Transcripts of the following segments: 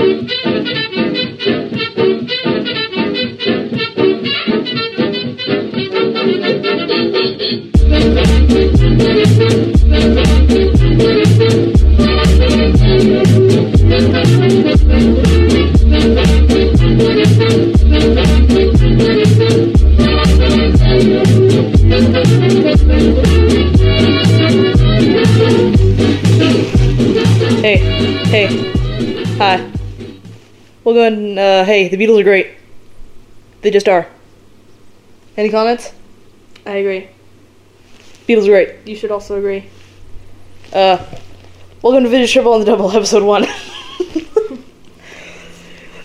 Hey, hey, the Beatles are great. They just are. Any comments? I agree. Beatles are great. You should also agree. Uh, welcome to Vintage Trouble on the Double, episode one.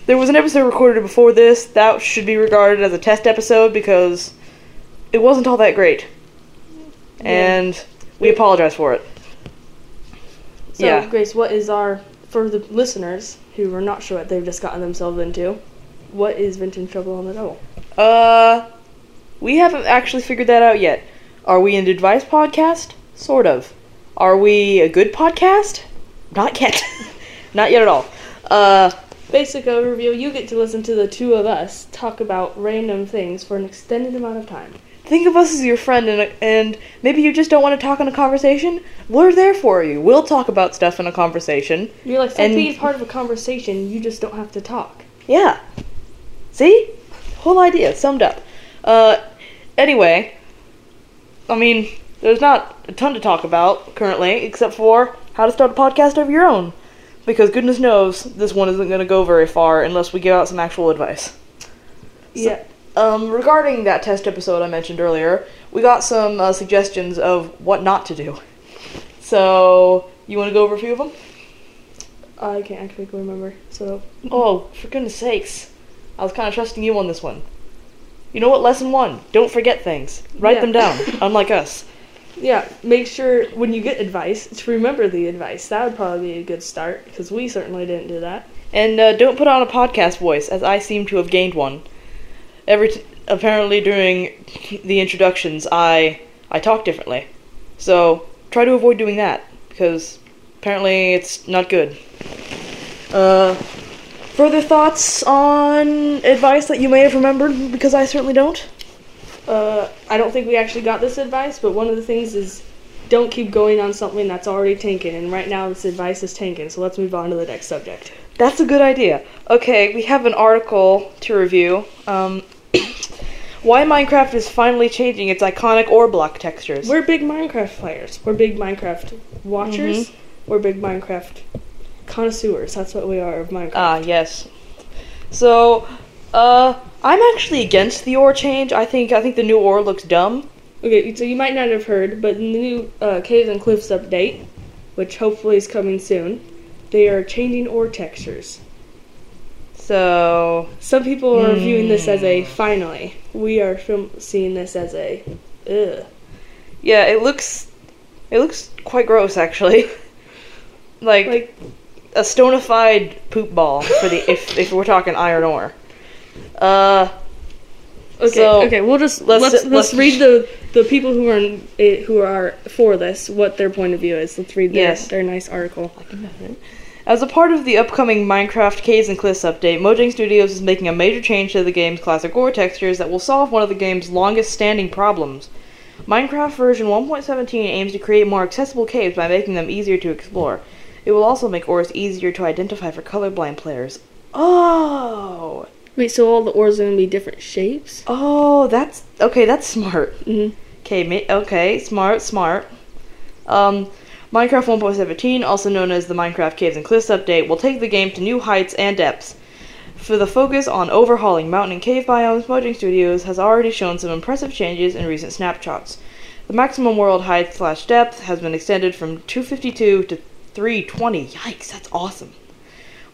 there was an episode recorded before this that should be regarded as a test episode because it wasn't all that great, and we apologize for it. So, Yeah. Grace, what is our for the listeners who are not sure what they've just gotten themselves into? What is vintage trouble on the double? Uh, we haven't actually figured that out yet. Are we an advice podcast? Sort of. Are we a good podcast? Not yet. Not yet at all. Uh, Basic overview: You get to listen to the two of us talk about random things for an extended amount of time. Think of us as your friend, and and maybe you just don't want to talk in a conversation. We're there for you. We'll talk about stuff in a conversation. You're like And- something part of a conversation. You just don't have to talk. Yeah. See? Whole idea summed up. Uh, anyway, I mean, there's not a ton to talk about currently, except for how to start a podcast of your own. Because goodness knows this one isn't going to go very far unless we give out some actual advice. yeah. Um, regarding that test episode I mentioned earlier, we got some uh, suggestions of what not to do. So, you want to go over a few of them? I can't actually remember. So Oh, for goodness sakes. I was kind of trusting you on this one. You know what? Lesson one don't forget things. Write Yeah. them down, unlike us. yeah, make sure when you get advice to remember the advice. That would probably be a good start because we certainly didn't do that. And uh, don't put on a podcast voice, as I seem to have gained one. Every t- apparently during the introductions, I I talk differently. So try to avoid doing that because apparently it's not good. Uh, further thoughts on advice that you may have remembered because I certainly don't. Uh, I don't think we actually got this advice, but one of the things is don't keep going on something that's already tanking. And right now, this advice is tanking. So let's move on to the next subject. That's a good idea. Okay, we have an article to review. Um, why Minecraft is finally changing its iconic ore block textures. We're big Minecraft players. We're big Minecraft watchers. Mhm. We're big Minecraft connoisseurs. That's what we are of Minecraft. Ah, yes. So, uh, I'm actually against the ore change. I think I think the new ore looks dumb. Okay, so you might not have heard, but in the new uh, Caves and Cliffs update, which hopefully is coming soon, they are changing ore textures. So, Some people are viewing this as a Hmm. finally. We are film- seeing this as a ugh. yeah, it looks it looks quite gross actually. like, Like a stonified poop ball for the if if we're talking iron ore. Uh, okay, So, okay, we'll just let's- let's let's, let's- read the the people who are in, eh, who are for this what their point of view is. Let's read their, Yes. their nice article. As a part of the upcoming Minecraft Caves and Cliffs update, Mojang Studios is making a major change to the game's classic ore textures that will solve one of the game's longest standing problems. Minecraft version 1.17 aims to create more accessible caves by making them easier to explore. It will also make ores easier to identify for colorblind players. Oh! Wait, so all the ores are gonna be different shapes? Oh, that's okay, that's smart. hmm Okay, okay, smart, smart. Um, Minecraft 1.17, also known as the Minecraft Caves and Cliffs update, will take the game to new heights and depths. For the focus on overhauling mountain and cave biomes, Mojang Studios has already shown some impressive changes in recent snapshots. The maximum world height slash depth has been extended from 252 to 320. Yikes, that's awesome.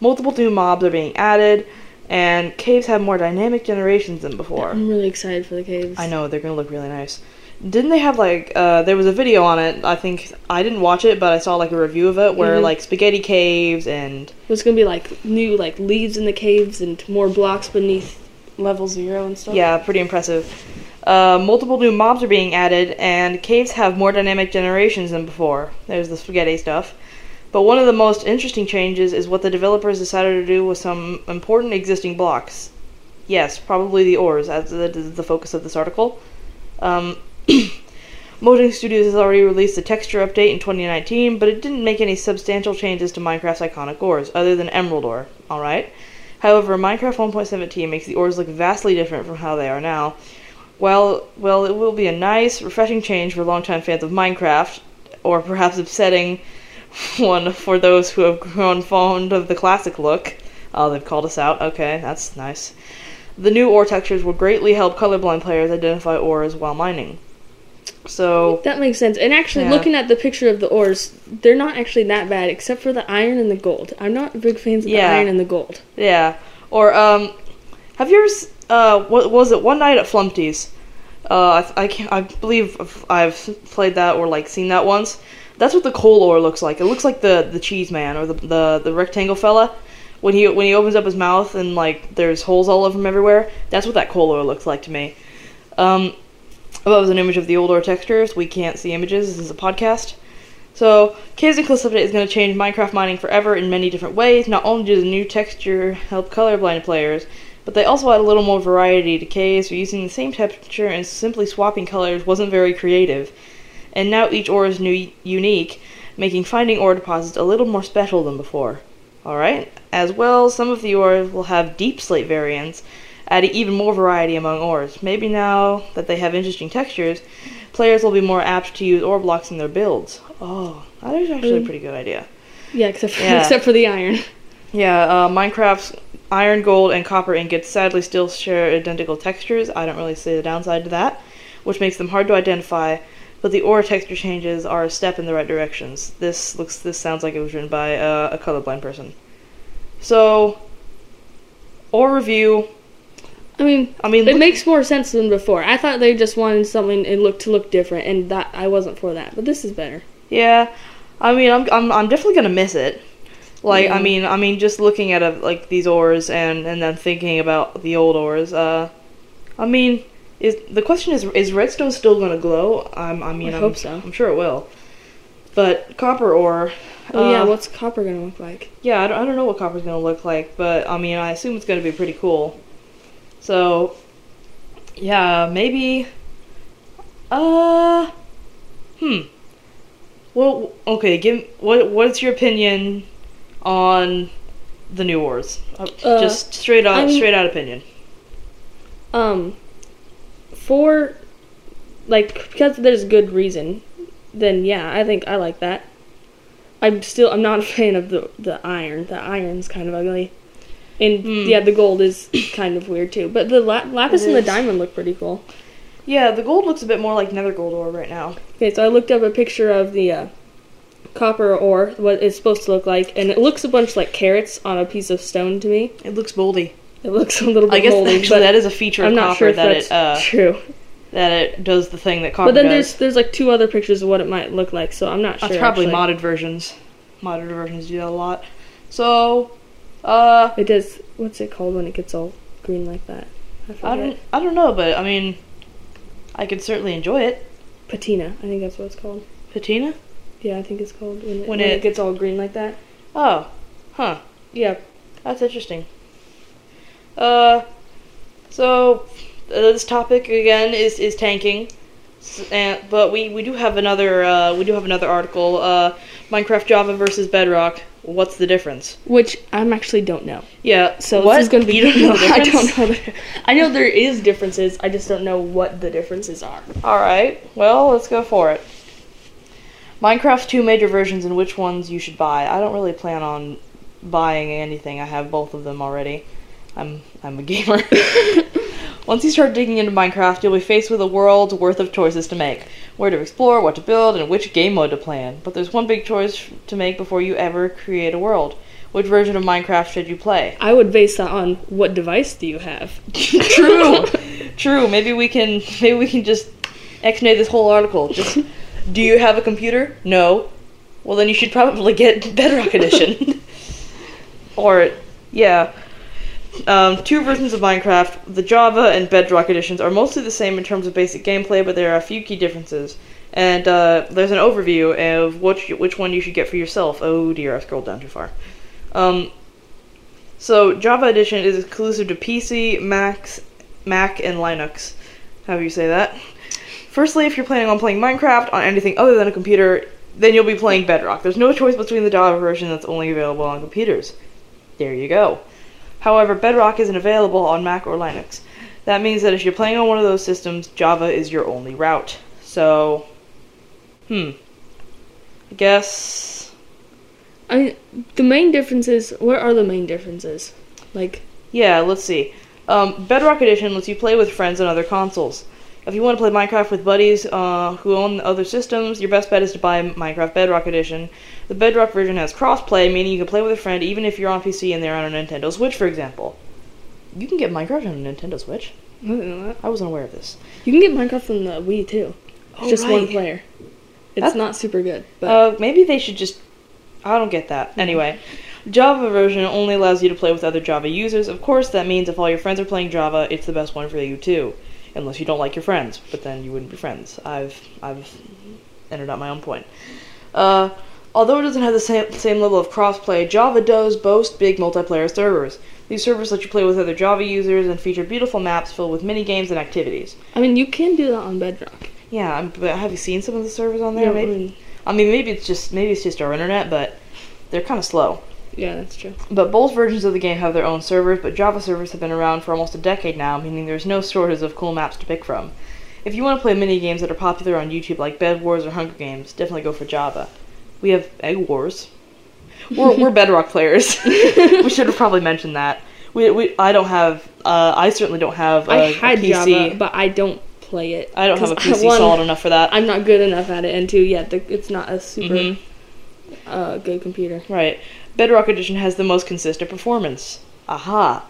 Multiple new mobs are being added, and caves have more dynamic generations than before. I'm really excited for the caves. I know they're gonna look really nice. Didn't they have like uh, there was a video on it? I think I didn't watch it, but I saw like a review of it where Mhm. like spaghetti caves and There's gonna be like new like leaves in the caves and more blocks beneath level zero and stuff. yeah, pretty impressive. Uh, multiple new mobs are being added, and caves have more dynamic generations than before. There's the spaghetti stuff. But one of the most interesting changes is what the developers decided to do with some important existing blocks. Yes, probably the ores, as that is the focus of this article. Um, Mojang Studios has already released a texture update in 2019, but it didn't make any substantial changes to Minecraft's iconic ores, other than Emerald Ore, alright? However, Minecraft 1.17 makes the ores look vastly different from how they are now. While, well, it will be a nice, refreshing change for longtime fans of Minecraft, or perhaps upsetting one for those who have grown fond of the classic look. Oh, they've called us out. Okay, that's nice. The new ore textures will greatly help colorblind players identify ores while mining. So, That makes sense. And actually, Yeah. looking at the picture of the ores, they're not actually that bad, except for the iron and the gold. I'm not big fans of Yeah. the iron and the gold. yeah. Or, um, have you ever, uh, what was it, One Night at Flumpty's? Uh, I, I, can't, I believe I've played that or, like, seen that once. That's what the coal ore looks like. It looks like the, the cheese man or the, the, the rectangle fella. When he, when he opens up his mouth and, like, there's holes all over him everywhere, that's what that coal ore looks like to me. Um, well, is an image of the old ore textures. We can't see images. This is a podcast. So, Caves and Cliffs Update is going to change Minecraft mining forever in many different ways. Not only do the new texture help colorblind players, but they also add a little more variety to caves. So using the same texture and simply swapping colors wasn't very creative. And now each ore is new, unique, making finding ore deposits a little more special than before. Alright? As well, some of the ores will have deep slate variants, adding even more variety among ores. Maybe now that they have interesting textures, players will be more apt to use ore blocks in their builds. Oh, that is actually a Mm. pretty good idea. Yeah, except for, Yeah. except for the iron. Yeah, uh, Minecraft's iron, gold, and copper ingots sadly still share identical textures. I don't really see the downside to that, which makes them hard to identify. But the ore texture changes are a step in the right directions. This looks, this sounds like it was written by uh, a colorblind person. So, ore review. I mean, I mean, it makes more sense than before. I thought they just wanted something and look to look different, and that I wasn't for that. But this is better. Yeah, I mean, I'm I'm I'm definitely gonna miss it. Like, I mean, I mean, just looking at uh like these ores and and then thinking about the old ores. Uh, I mean, is the question is is redstone still gonna glow? I'm, I mean, I I'm, hope so. I'm sure it will. But copper ore. Oh yeah, uh, what's copper gonna look like? yeah, I don't, I don't know what copper's gonna look like, but I mean, I assume it's gonna be pretty cool. So, yeah, maybe. Uh, hmm. Well, okay. Give what? What's your opinion on the new wars? Uh, Uh, Just straight out, I mean- straight out opinion. Um, for like because there's good reason, then yeah, I think I like that. I'm still I'm not a fan of the the iron. The iron's kind of ugly, and Hmm. yeah, the gold is kind of weird too. But the la- lapis and the diamond look pretty cool. Yeah, the gold looks a bit more like nether gold ore right now. Okay, so I looked up a picture of the uh, copper ore, what it's supposed to look like, and it looks a bunch like carrots on a piece of stone to me. It looks moldy. It looks a little bit I guess moldy, actually but that is a feature I'm of copper sure that it uh, true. that it does the thing that copper But then does. there's there's like two other pictures of what it might look like, so I'm not sure. That's probably actually. modded versions. Modded versions do that a lot. So, uh, It does. What's it called when it gets all green like that? I I don't, I don't know, but I mean, I could certainly enjoy it. Patina. I think that's what it's called. Patina? Yeah, I think it's called when it, When when it, it- gets all green like that. Oh, huh. Yeah. That's interesting. Uh, so uh, this topic again is is tanking, and but we we do have another uh we do have another article. Uh, Minecraft Java versus Bedrock. What's the difference? Which I'm actually don't know. Yeah. So what this is going to be. you don't know the I don't know. The, I know there is differences. I just don't know what the differences are. All right. Well, let's go for it. Minecraft's two major versions and which ones you should buy. I don't really plan on buying anything. I have both of them already. I'm I'm a gamer. Once you start digging into Minecraft, you'll be faced with a world's worth of choices to make. Where to explore, what to build, and which game mode to play in. But there's one big choice to make before you ever create a world. Which version of Minecraft should you play? I would base that on what device do you have. True. True. Maybe we can maybe we can just explanate this whole article. Just do you have a computer? No. Well then you should probably get Bedrock Edition. or yeah. Um, two versions of Minecraft, the Java and Bedrock editions, are mostly the same in terms of basic gameplay, but there are a few key differences. And uh, there's an overview of which which one you should get for yourself. Oh dear, I scrolled down too far. Um, so Java Edition is exclusive to PC, Macs, Mac, and Linux. However you say that. Firstly, if you're planning on playing Minecraft on anything other than a computer, then you'll be playing Bedrock. There's no choice between the Java version that's only available on computers. There you go. However, Bedrock isn't available on Mac or Linux. That means that if you're playing on one of those systems, Java is your only route. So, hmm. I guess. I the main differences. What are the main differences? Like, Yeah, let's see. Um, Bedrock Edition lets you play with friends on other consoles. If you want to play Minecraft with buddies uh, who own other systems, your best bet is to buy Minecraft Bedrock Edition. The Bedrock version has crossplay, meaning you can play with a friend even if you're on PC and they're on a Nintendo Switch, for example. You can get Minecraft on a Nintendo Switch. I don't know that. I wasn't aware of this. You can get Minecraft on the Wii too. It's Oh, just one player. It's That's- not super good, but Uh, maybe they should just. I don't get that. Anyway, Java version only allows you to play with other Java users. Of course, that means if all your friends are playing Java, it's the best one for you too, unless you don't like your friends. But then you wouldn't be friends. I've I've entered out my own point. Uh, although it doesn't have the same same level of crossplay, Java does boast big multiplayer servers. These servers let you play with other Java users and feature beautiful maps filled with mini games and activities. I mean, you can do that on Bedrock. Yeah, I'm, but have you seen some of the servers on there? Maybe. mean, I mean, maybe it's just maybe it's just our internet, but they're kind of slow. Yeah, that's true. But both versions of the game have their own servers, but Java servers have been around for almost a decade now, meaning there's no shortage of cool maps to pick from. If you want to play mini games that are popular on YouTube like Bed Wars or Hunger Games, definitely go for Java. We have Egg Wars. We're, we're Bedrock players. we should have probably mentioned that. We, we I don't have uh, I certainly don't have a, I a had PC. Java, but I don't play it. I don't have a PC one, solid enough for that. I'm not good enough at it, and two, yeah, the, it's not a super Mhm. uh, good computer. Right. Bedrock Edition has the most consistent performance. Aha.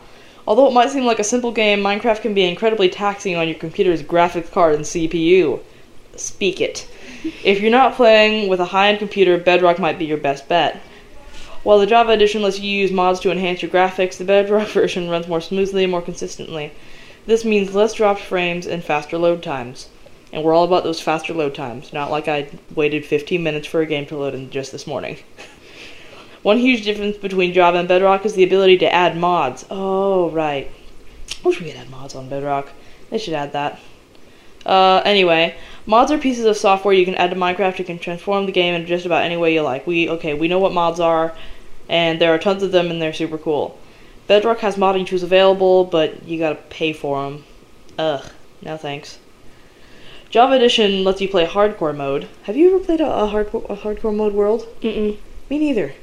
Although it might seem like a simple game, Minecraft can be incredibly taxing on your computer's graphics card and CPU. Speak it. If you're not playing with a high-end computer, Bedrock might be your best bet. While the Java Edition lets you use mods to enhance your graphics, the Bedrock version runs more smoothly and more consistently. This means less dropped frames and faster load times. And we're all about those faster load times, not like I waited 15 minutes for a game to load in just this morning. One huge difference between Java and Bedrock is the ability to add mods. Oh, right. I wish we could add mods on Bedrock. They should add that. Uh, anyway, mods are pieces of software you can add to Minecraft You can transform the game in just about any way you like. We okay, we know what mods are, and there are tons of them, and they're super cool. Bedrock has modding tools available, but you gotta pay for them. Ugh, no thanks. Java Edition lets you play hardcore mode. Have you ever played a, a hardcore a hardcore mode world? Mm-mm. Me neither.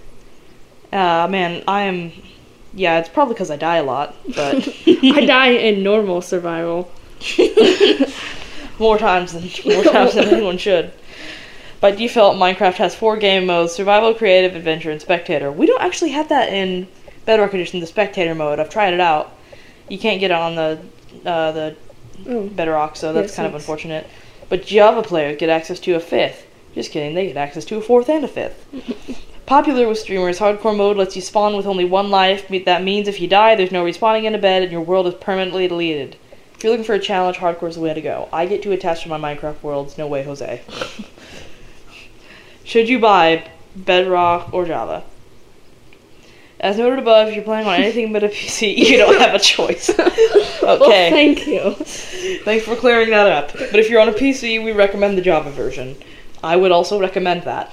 Uh, man, I am. Yeah, it's probably because I die a lot, but I die in normal survival. more times than more times than anyone should. By default, Minecraft has four game modes: survival, creative, adventure, and spectator. We don't actually have that in Bedrock Edition, the spectator mode. I've tried it out. You can't get it on the uh, the Oh. Bedrock, so that's Yeah, kind of unfortunate. But Java players get access to a fifth. Just kidding, they get access to a fourth and a fifth. Popular with streamers, hardcore mode lets you spawn with only one life. That means if you die, there's no respawning in a bed, and your world is permanently deleted. If you're looking for a challenge, hardcore is the way to go. I get too attached to my Minecraft worlds. No way, Jose. Should you buy Bedrock or Java? As noted above, if you're playing on anything but a PC, you don't have a choice. Well, Okay. thank you. Thanks for clearing that up. But if you're on a PC, we recommend the Java version. I would also recommend that.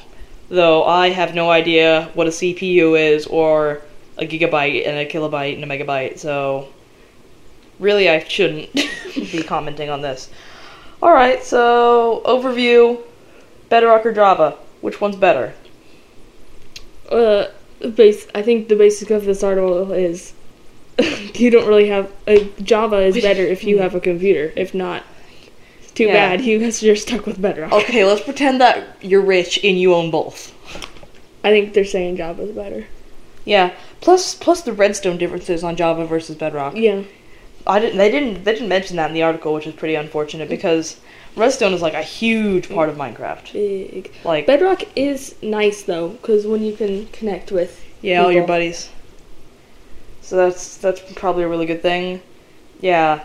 Though I have no idea what a CPU is, or a gigabyte and a kilobyte and a megabyte, so really I shouldn't be commenting on this. Alright, so overview Bedrock or Java? Which one's better? Uh, base. I think the basic of this article is you don't really have uh, Java is better if you have a computer. If not, too Yeah. bad. You guys you're stuck with Bedrock. Okay, let's pretend that you're rich and you own both. I think they're saying Java's better. Yeah. Plus, plus the redstone differences on Java versus Bedrock. Yeah. I didn't. They didn't. They didn't mention that in the article, which is pretty unfortunate because redstone is like a huge part of Minecraft. Big. Like, Bedrock is nice though, because when you can connect with yeah, all your buddies. So that's that's probably a really good thing. Yeah,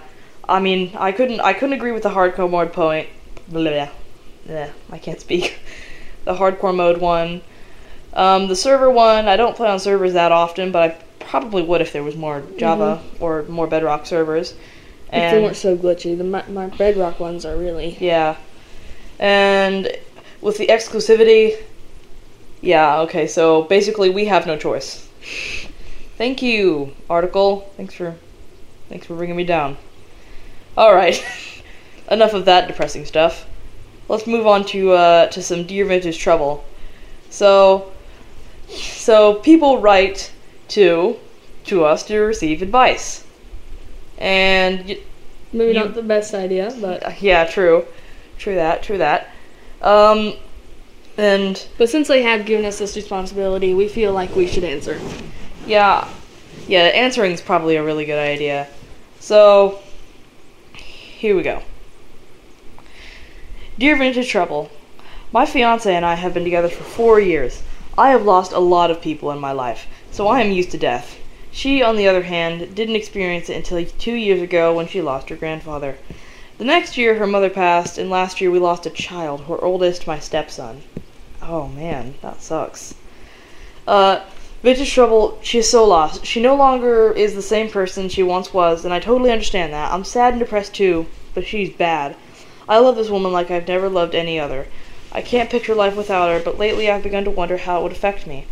I mean, I couldn't. I couldn't agree with the hardcore mode point. Blah, blah, eh, I can't speak. the hardcore mode one. Um, the server one, I don't play on servers that often, but I probably would if there was more Java or more Bedrock servers. if they weren't so glitchy, the my, my Bedrock ones are really. Yeah. And with the exclusivity, yeah, okay, so basically we have no choice. Thank you, article. Thanks for thanks for bringing me down. All right. Enough of that depressing stuff. Let's move on to uh, to some Dear Vintage Trouble. So so people write to to us to receive advice. And y- Maybe You- not the best idea, but yeah, true. True that, true that. Um and but since they have given us this responsibility, we feel like we should answer. Yeah, yeah, answering is probably a really good idea. So, here we go. Dear Vintage Trouble, my fiance and I have been together for four years. I have lost a lot of people in my life, so I am used to death. She, on the other hand, didn't experience it until two years ago when she lost her grandfather. The next year, her mother passed, and last year we lost a child, her oldest, my stepson. Oh man, that sucks. Uh, Vintage Trouble, she is so lost. She no longer is the same person she once was, and I totally understand that. I'm sad and depressed too, but she's bad. I love this woman like I've never loved any other. I can't picture life without her, but lately I've begun to wonder how it would affect me.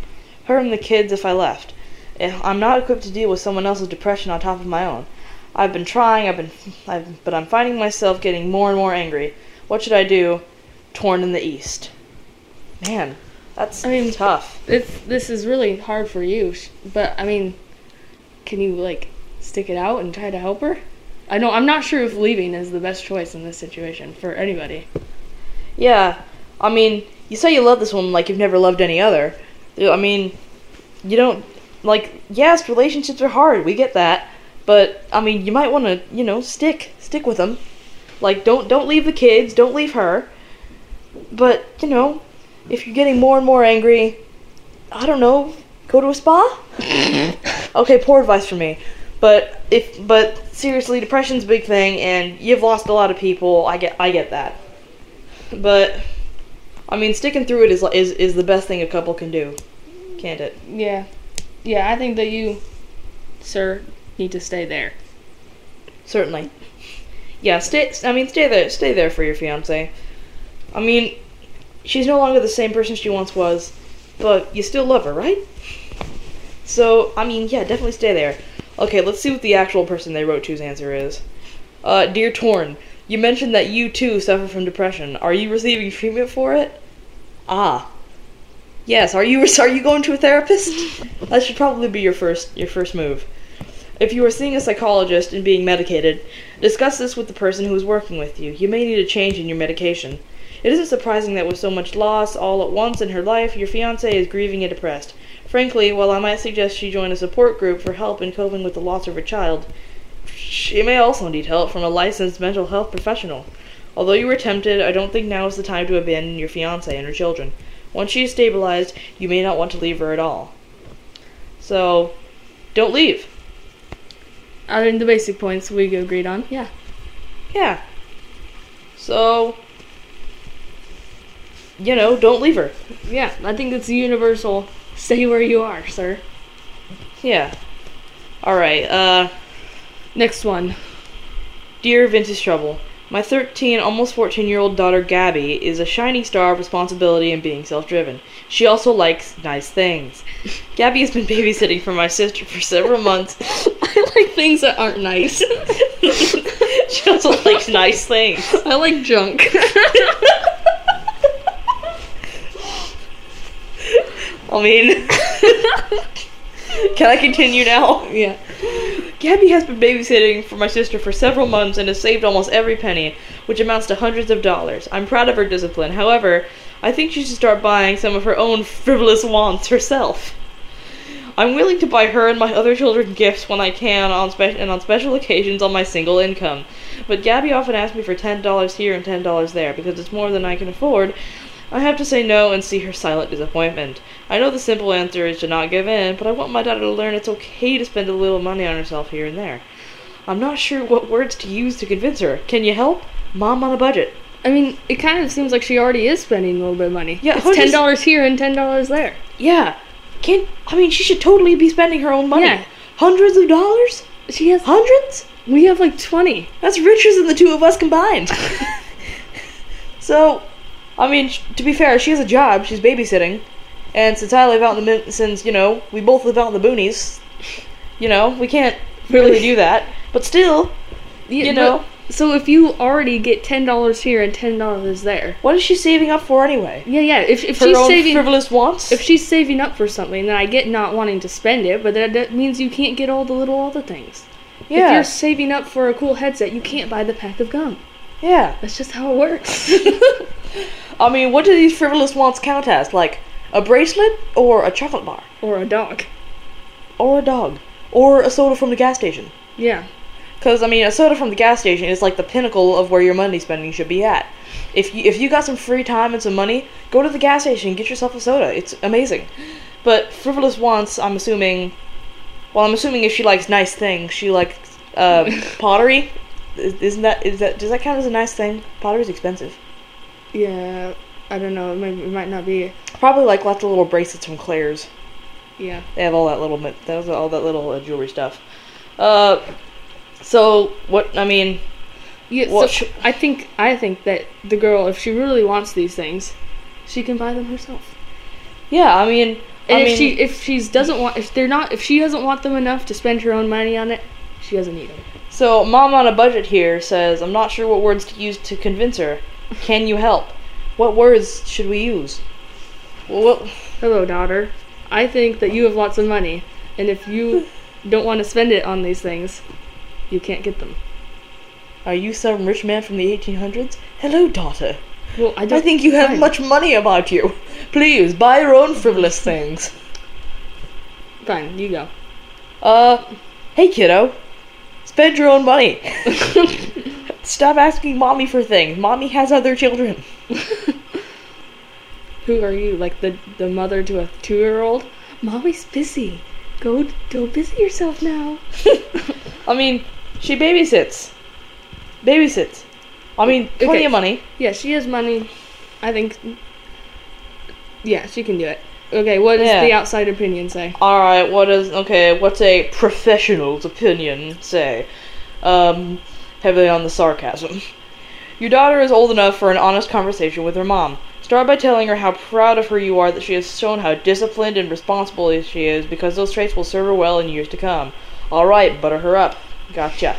Her and the kids if I left. Eh, I'm not equipped to deal with someone else's depression on top of my own. I've been trying, I've been, I've, but I'm finding myself getting more and more angry. What should I do? Torn in the east. Man, that's I mean- tough. It's this is really hard for you, but I mean, can you like stick it out and try to help her? I know I'm not sure if leaving is the best choice in this situation for anybody. Yeah, I mean, you say you love this woman like you've never loved any other. I mean, you don't like. Yes, relationships are hard. We get that, but I mean, you might want to, you know, stick stick with them. Like, don't don't leave the kids. Don't leave her. But you know, if you're getting more and more angry, I don't know, go to a spa. okay, poor advice for me. But if but seriously, depression's a big thing, and you've lost a lot of people. I get I get that. But I mean, sticking through it is is is the best thing a couple can do, can't it? Yeah, yeah. I think that you, sir, need to stay there. Certainly. Yeah, stay. I mean, stay there. Stay there for your fiance. I mean, she's no longer the same person she once was, but you still love her, right? So, I mean, yeah, definitely stay there. Okay, let's see what the actual person they wrote to's answer is. Uh, dear Torn, you mentioned that you too suffer from depression. Are you receiving treatment for it? Ah. Yes. Are you are you going to a therapist? that should probably be your first your first move. If you are seeing a psychologist and being medicated, discuss this with the person who is working with you. You may need a change in your medication. It isn't surprising that with so much loss all at once in her life, your fiance is grieving and depressed. Frankly, while I might suggest she join a support group for help in coping with the loss of her child, she may also need help from a licensed mental health professional. Although you were tempted, I don't think now is the time to abandon your fiance and her children. Once she is stabilized, you may not want to leave her at all. So, don't leave. Other than the basic points we agreed on. Yeah. Yeah. So, you know, don't leave her. Yeah, I think it's universal. Stay where you are, sir. Yeah. Alright, uh, Next one. Dear Vintage Trouble, my 13, almost 14 year old daughter Gabby is a shining star of responsibility and being self driven. She also likes nice things. Gabby has been babysitting for my sister for several months. I like things that aren't nice. she also likes nice things. I like junk. I mean, can I continue now? yeah. Gabby has been babysitting for my sister for several months and has saved almost every penny, which amounts to hundreds of dollars. I'm proud of her discipline. However, I think she should start buying some of her own frivolous wants herself. I'm willing to buy her and my other children gifts when I can on spe- and on special occasions on my single income. But Gabby often asks me for $10 here and $10 there because it's more than I can afford. I have to say no and see her silent disappointment. I know the simple answer is to not give in, but I want my daughter to learn it's okay to spend a little money on herself here and there. I'm not sure what words to use to convince her. Can you help? Mom on a budget. I mean, it kind of seems like she already is spending a little bit of money. Yeah, it's oh, ten dollars here and ten dollars there. Yeah. Can't I mean she should totally be spending her own money. Yeah. Hundreds of dollars? She has. Hundreds? We have like twenty. That's richer than the two of us combined. so, I mean, to be fair, she has a job. She's babysitting, and since I live out in the since you know we both live out in the boonies, you know we can't really, do that. But still, Yeah, You but- know. So if you already get ten dollars here and ten dollars there, what is she saving up for anyway? yeah, yeah. If if Her she's saving, frivolous wants. if she's saving up for something, then I get not wanting to spend it, but that, that means you can't get all the little other things. Yeah. If you're saving up for a cool headset, you can't buy the pack of gum. yeah. That's just how it works. I mean, what do these frivolous wants count as? Like a bracelet or a chocolate bar or a dog. or a dog or a soda from the gas station? Yeah. Because I mean, a soda from the gas station is like the pinnacle of where your money spending should be at. If you if you got some free time and some money, go to the gas station and get yourself a soda. It's amazing. But frivolous wants, I'm assuming. Well, I'm assuming if she likes nice things, she likes uh, pottery. Is- Isn't that is that does that count as a nice thing? Pottery's expensive. Yeah. I don't know. It might, it might not be. Probably like lots of little bracelets from Claire's. Yeah. They have all that little that all that little uh, jewelry stuff. Uh, so what I mean, Yeah. So sh- I think I think that the girl, if she really wants these things, she can buy them herself. yeah, I mean, And I if mean, she if she's doesn't want if they're not if she doesn't want them enough to spend her own money on it, she doesn't need them. So, Mom on a Budget here says, I'm not sure what words to use to convince her. Can you help? What words should we use? Well, Hello, daughter. I think that you have lots of money, and if you don't want to spend it on these things, you can't get them. are you some rich man from the 1800s? Hello, daughter. Well, I don't I think you have fine. much money about you. Please, buy your own frivolous things. Fine, you go. Uh, hey, kiddo. Spend your own money. Stop asking mommy for things. Mommy has other children. Who are you? Like the the mother to a two year old? Mommy's busy. Go go busy yourself now. I mean, she babysits. Babysits. I mean, plenty Okay. of money. Yeah, she has money. I think. Yeah, she can do it. Okay, what does Yeah. the outside opinion say? Alright, what is okay, what's a professional's opinion say? Um heavily on the sarcasm. Your daughter is old enough for an honest conversation with her mom. Start by telling her how proud of her you are that she has shown how disciplined and responsible she is because those traits will serve her well in years to come. Alright, butter her up. Gotcha.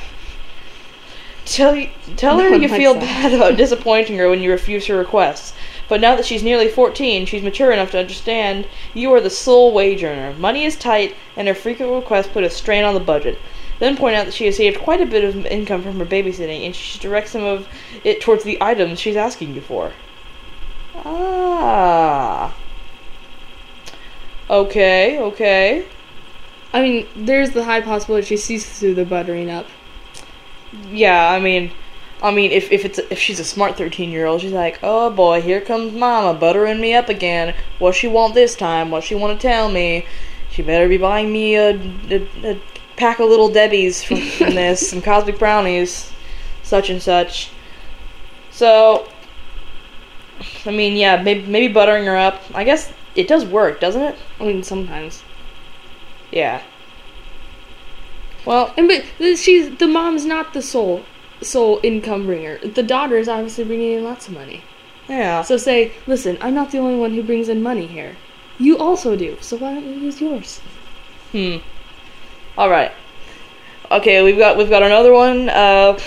Tell you, tell her you feel that. bad about disappointing her when you refuse her requests. But now that she's nearly 14, she's mature enough to understand you are the sole wage earner. Money is tight, and her frequent requests put a strain on the budget. Then point out that she has saved quite a bit of income from her babysitting, and she should direct some of it towards the items she's asking you for. Ah. Okay, okay. I mean, there's the high possibility she sees through the buttering up. Yeah, I mean, I mean, if if it's if she's a smart thirteen year old, she's like, oh boy, here comes Mama buttering me up again. What she want this time? What she want to tell me? She better be buying me a, a, a pack of little Debbie's from, from this, some cosmic brownies, such and such. So, I mean, yeah, maybe maybe buttering her up. I guess it does work, doesn't it? I mean, sometimes. Yeah. Well, And but she's the mom's not the sole sole income bringer. The daughter is obviously bringing in lots of money. yeah. So say, listen, I'm not the only one who brings in money here. You also do. So why don't you use yours? Hmm. All right. Okay, we've got we've got another one. Uh,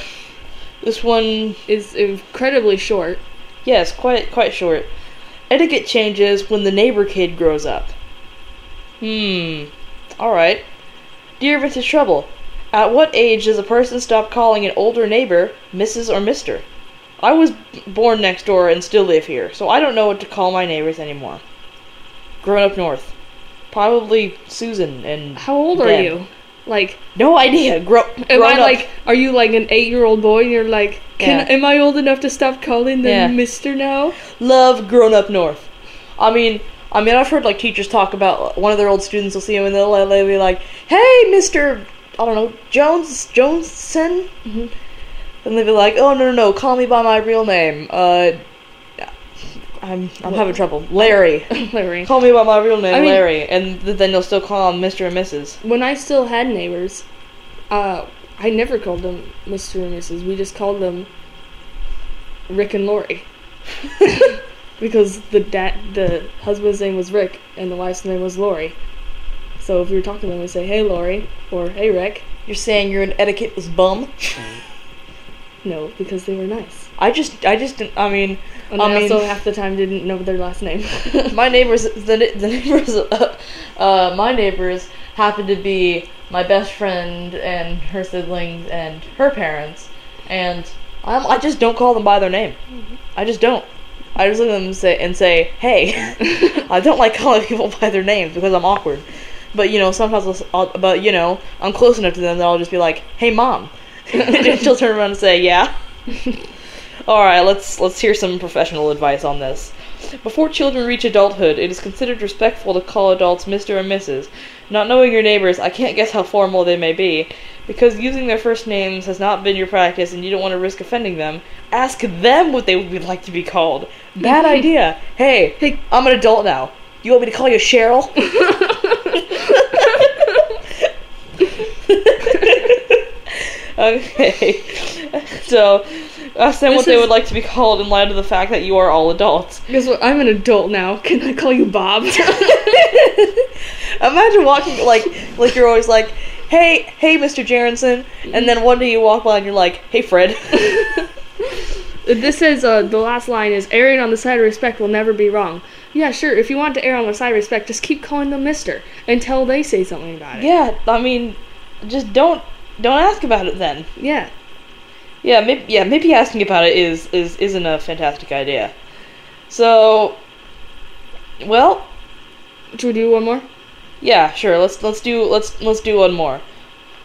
this one, Is incredibly short. yes, quite quite short. Etiquette changes when the neighbor kid grows up. Hmm. All right. Dear Vintage Trouble, at what age does a person stop calling an older neighbor Mrs. or Mister? I was born next door and still live here, so I don't know what to call my neighbors anymore. Grown up north. Probably Susan and How old are you? Like, No idea. Grow. am grown I up. like, are you like an eight-year-old boy and you're like, can Yeah. am I old enough to stop calling them Yeah. Mister now? love grown up north. I mean, I mean, I've heard like teachers talk about one of their old students will see him and they'll, they'll be like, "Hey, Mister, I don't know, Jones Joneson, Mhm. And they'll be like, "Oh no no no, call me by my real name." Uh, I'm I'm having trouble. Larry. Larry. Call me by my real name, I mean- Larry, and th- then you'll still call him Mr. and Mrs. When I still had neighbors, uh, I never called them Mr. and Mrs. We just called them Rick and Lori. because the dad, the husband's name was Rick and the wife's name was Lori. So if we were talking to them, we'd say, "Hey, Lori," or "Hey, Rick." You're saying you're an etiquetteless bum? No, because they were nice. I just I just didn't- I mean And I I mean- also half the time didn't know their last name. my neighbors the, the neighbors uh, uh, my neighbors happened to be my best friend and her siblings and her parents. And I'm, I just don't call them by their name. I just don't. I just look at them and say and say hey. I don't like calling people by their names because I'm awkward. But you know sometimes I'll, I'll but you know I'm close enough to them that I'll just be like hey mom. And she'll turn around and say yeah all right let's let's hear some professional advice on this before children reach adulthood, it is considered respectful to call adults Mr. and Mrs. Not knowing your neighbors, I can't guess how formal they may be. Because using their first names has not been your practice and you don't want to risk offending them, ask them what they would like to be called. Bad mm-hmm. idea. Hey, Hey. I'm an adult now. You want me to call you Cheryl? okay. So, ask them This what they is- would like to be called in light of the fact that you are all adults. Guess what? I'm an adult now. Can I call you Bob? Imagine walking like like you're always like, hey, hey, Mr. Jarenson, and then one day you walk by and you're like, hey, Fred. this says uh, the last line is erring on the side of respect will never be wrong. Yeah, sure. If you want to err on the side of respect, just keep calling them Mister until they say something about it. yeah, I mean, just don't don't ask about it then. Yeah. Yeah, maybe yeah, maybe asking about it is is isn't a fantastic idea. So, well, Should we do one more? yeah, sure. Let's let's do let's let's do one more.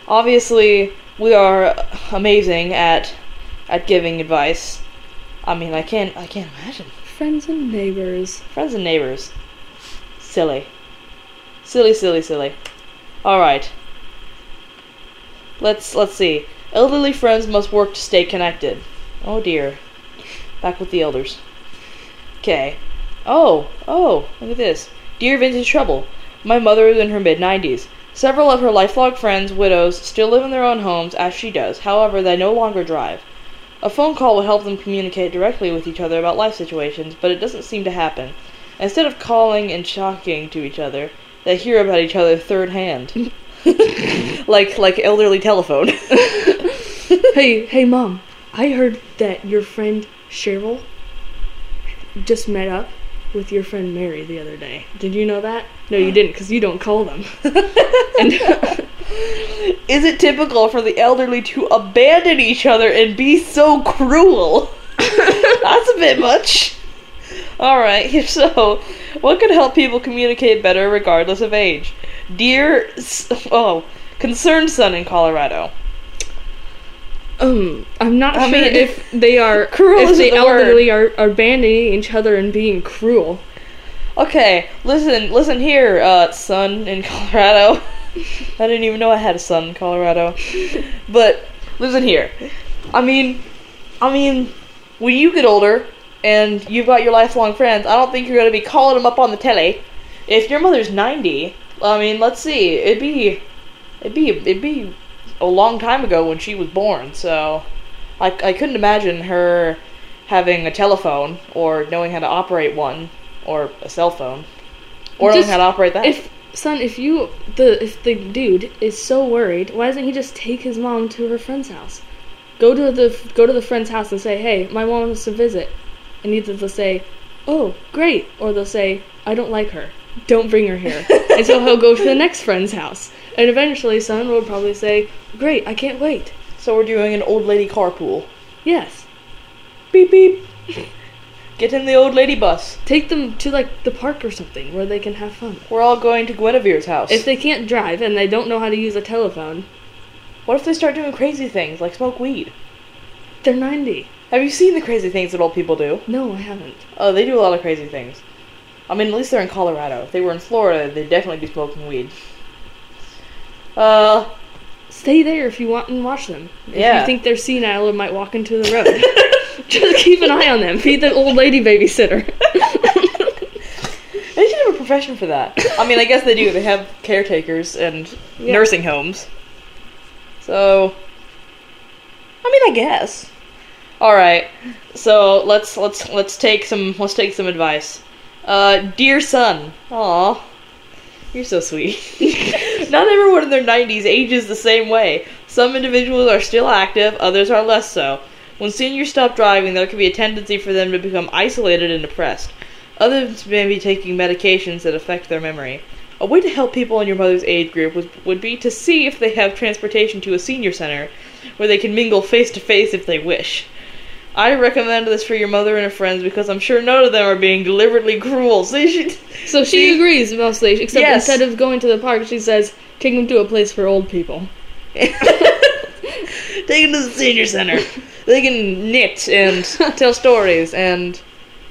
Obviously, we are amazing at at giving advice. I mean, I can't I can't imagine. Friends and neighbors. Friends and neighbors. Silly. Silly, silly, silly. Alright. Let's let's see. Elderly friends must work to stay connected. Oh dear. Back with the elders. Okay. Oh, oh, look at this. Dear Vintage Trouble. My mother is in her mid nineties. Several of her lifelong friends, widows, still live in their own homes as she does. However, they no longer drive. A phone call will help them communicate directly with each other about life situations, but it doesn't seem to happen. Instead of calling and talking to each other, they hear about each other third hand. like like elderly telephone. hey, hey, mom. I heard that your friend Cheryl just met up with your friend Mary the other day. Did you know that? No, you didn't, because you don't call them. and Is it typical for the elderly to abandon each other and be so cruel? That's a bit much. Alright, so, what could help people communicate better regardless of age? Dear, oh, concerned son in Colorado. um, I'm not I sure mean, if they are cruel if the the word. elderly are, are abandoning each other and being cruel. Okay, listen, listen here, uh, son in Colorado. I didn't even know I had a son in Colorado. But listen here. I mean, I mean, when you get older and you've got your lifelong friends, I don't think you're gonna be calling them up on the telly. If your mother's ninety, I mean, let's see, it'd be, it'd be, it'd be a long time ago when she was born. So, I I couldn't imagine her having a telephone or knowing how to operate one or a cell phone or knowing how to operate that. If son, if you the if the dude is so worried, why doesn't he just take his mom to her friend's house? Go to the go to the friend's house and say, "Hey, my mom wants to visit," and either they'll say, "Oh, great," or they'll say, "I don't like her. Don't bring her here." and so he'll go to the next friend's house, and eventually, son will probably say, "Great, I can't wait." so we're doing an old lady carpool. Yes, Beep beep. Get in the old lady bus. take them to like the park or something where they can have fun. We're all going to Guinevere's house. If they can't drive and they don't know how to use a telephone, what if they start doing crazy things like smoke weed? they're 90. Have you seen the crazy things that old people do? No, I haven't. Oh, they do a lot of crazy things. I mean, at least they're in Colorado. If they were in Florida, they'd definitely be smoking weed. Uh, stay there if you want and watch them. If Yeah. you think they're senile or might walk into the road, just keep an eye on them. Be the old lady babysitter. They should have a profession for that. I mean, I guess they do. They have caretakers and Yeah. nursing homes. So, I mean, I guess. All right. So let's let's let's take some let's take some advice. Uh, dear son, aw, you're so sweet. Not everyone in their 90s ages the same way. Some individuals are still active, others are less so. When seniors stop driving, there can be a tendency for them to become isolated and depressed. Others may be taking medications that affect their memory. A way to help people in your mother's age group would, would be to see if they have transportation to a senior center where they can mingle face to face if they wish. I recommend this for your mother and her friends because I'm sure none of them are being deliberately cruel. So you should. So she See? agrees mostly, except Yes. instead of going to the park, she says, take them to a place for old people. Take them to the senior center. They can knit and tell stories and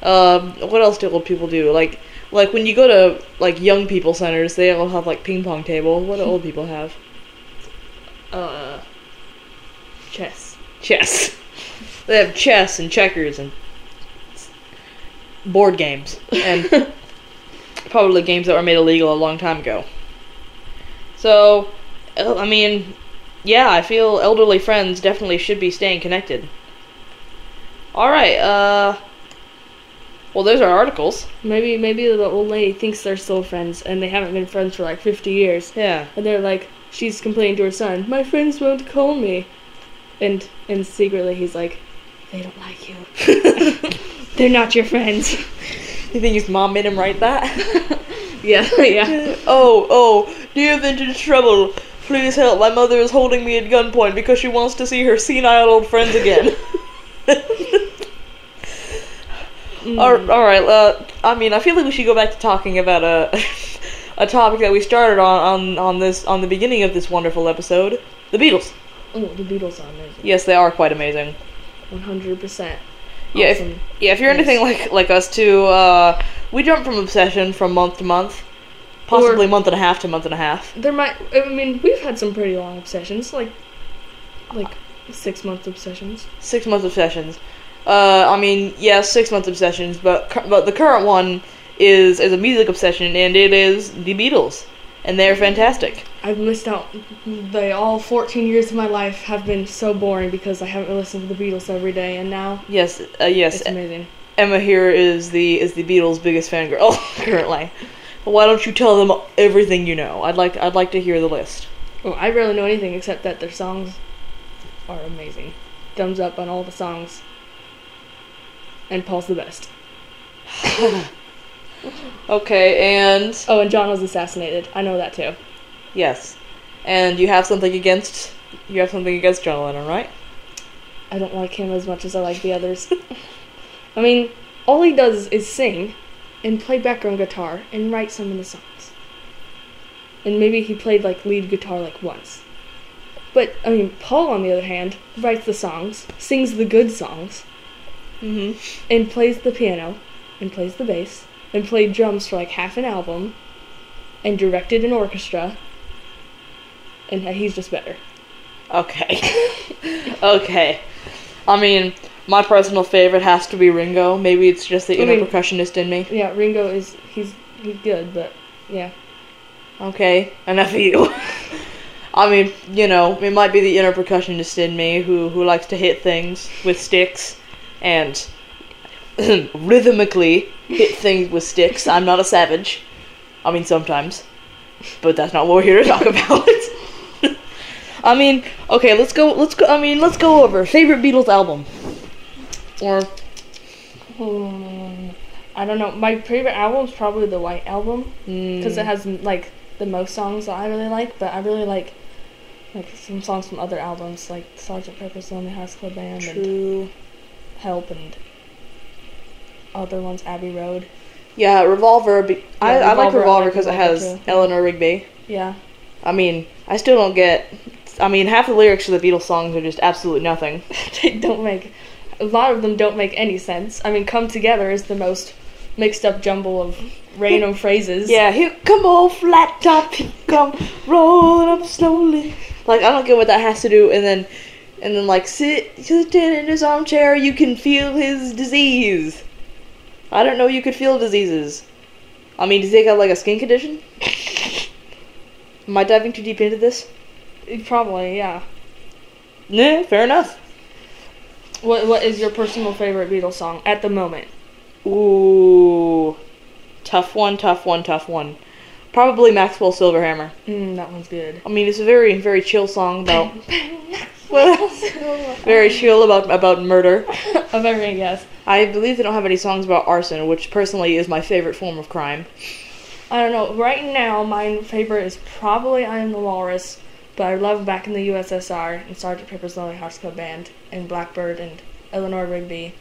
uh, what else do old people do? Like like when you go to like young people centers, they all have like ping pong table. What do old people have? Uh, chess. Chess. They have chess and checkers and board games and probably games that were made illegal a long time ago. So, I mean, yeah, I feel elderly friends definitely should be staying connected. All right, uh well, those are articles. Maybe maybe the old lady thinks they're still friends and they haven't been friends for like 50 years. Yeah. And they're like, she's complaining to her son, my friends won't call me. And and secretly he's like, they don't like you. they're not your friends. You think his mom made him write that? yeah, yeah. oh, oh, dear vintage trouble. Please help. My mother is holding me at gunpoint because she wants to see her senile old friends again. All all right. Uh, I mean, I feel like we should go back to talking about a a topic that we started on, on on this on the beginning of this wonderful episode. The Beatles. Oh, the Beatles are amazing. Yes, they are quite amazing. 100%. Yeah, if, yeah. If you're Yes. anything like like us too, uh, we jump from obsession from month to month, possibly Or- month and a half to month and a half. There might, I mean, we've had some pretty long obsessions, like, like six month obsessions. Six month obsessions. Uh, I mean, yeah, six month obsessions, but but the current one is is a music obsession, and it is the Beatles, and they're fantastic. I've missed out. They all 14 years of my life have been so boring because I haven't listened to the Beatles every day, and now Yes, uh, yes. it's amazing. Emma here is the is the Beatles' biggest fangirl currently. Why don't you tell them everything you know? I'd like I'd like to hear the list. Well, I barely know anything except that their songs are amazing. Thumbs up on all the songs. And Paul's the best. Okay, and Oh, and John was assassinated. I know that too. yes, and you have something against you have something against John Lennon, right? I don't like him as much as I like the others. I mean, all he does is sing and play background guitar and write some of the songs. And maybe he played like lead guitar like once. But I mean, Paul on the other hand writes the songs, sings the good songs, Mm-hmm. and plays the piano and plays the bass and played drums for like half an album and directed an orchestra. And he's just better. Okay. okay. I mean, my personal favorite has to be Ringo. Maybe it's just the I inner mean- percussionist in me. Yeah, Ringo is he's he's good, but yeah. Okay, enough of you. I mean, you know, it might be the inner percussionist in me who who likes to hit things with sticks and rhythmically hit things with sticks. I'm not a savage. I mean, sometimes, but that's not what we're here to talk about. I mean, okay, let's go. Let's go. I mean, let's go over favorite Beatles album. Or Hmm, I don't know. My favorite album is probably the White Album mm, because it has like the most songs that I really like. But I really like like some songs from other albums, like Sgt. Pepper's Lonely Hearts Club Band and true. Help and other ones, Abbey Road. Yeah, Revolver. Be- I, Yeah, I like Revolver, Revolver like because it has too. Eleanor Rigby. Yeah, I mean, I still don't get. I mean, half the lyrics to the Beatles songs are just absolute nothing. they don't make a lot of them don't make any sense. I mean, "Come Together" is the most mixed up jumble of random phrases. Yeah, here come old flat top, here come rolling up slowly. Like I don't get what that has to do. And then, and then like sit sit in his armchair. You can feel his disease. I don't know. You could feel diseases. I mean, does he got like a skin condition? Am I diving too deep into this? Probably, yeah. Nah, fair enough. What What is your personal favorite Beatles song at the moment? Ooh, tough one, tough one, tough one. Probably Maxwell Silver Hammer. Mm, that one's good. I mean, it's a very, very chill song about very chill about about murder. everything, yes. I believe they don't have any songs about arson, which personally is my favorite form of crime. I don't know. Right now, my favorite is probably I Am the Walrus, but I love Back in the USSR and Sergeant Pepper's Lonely Hearts Club Band and Blackbird and Eleanor Rigby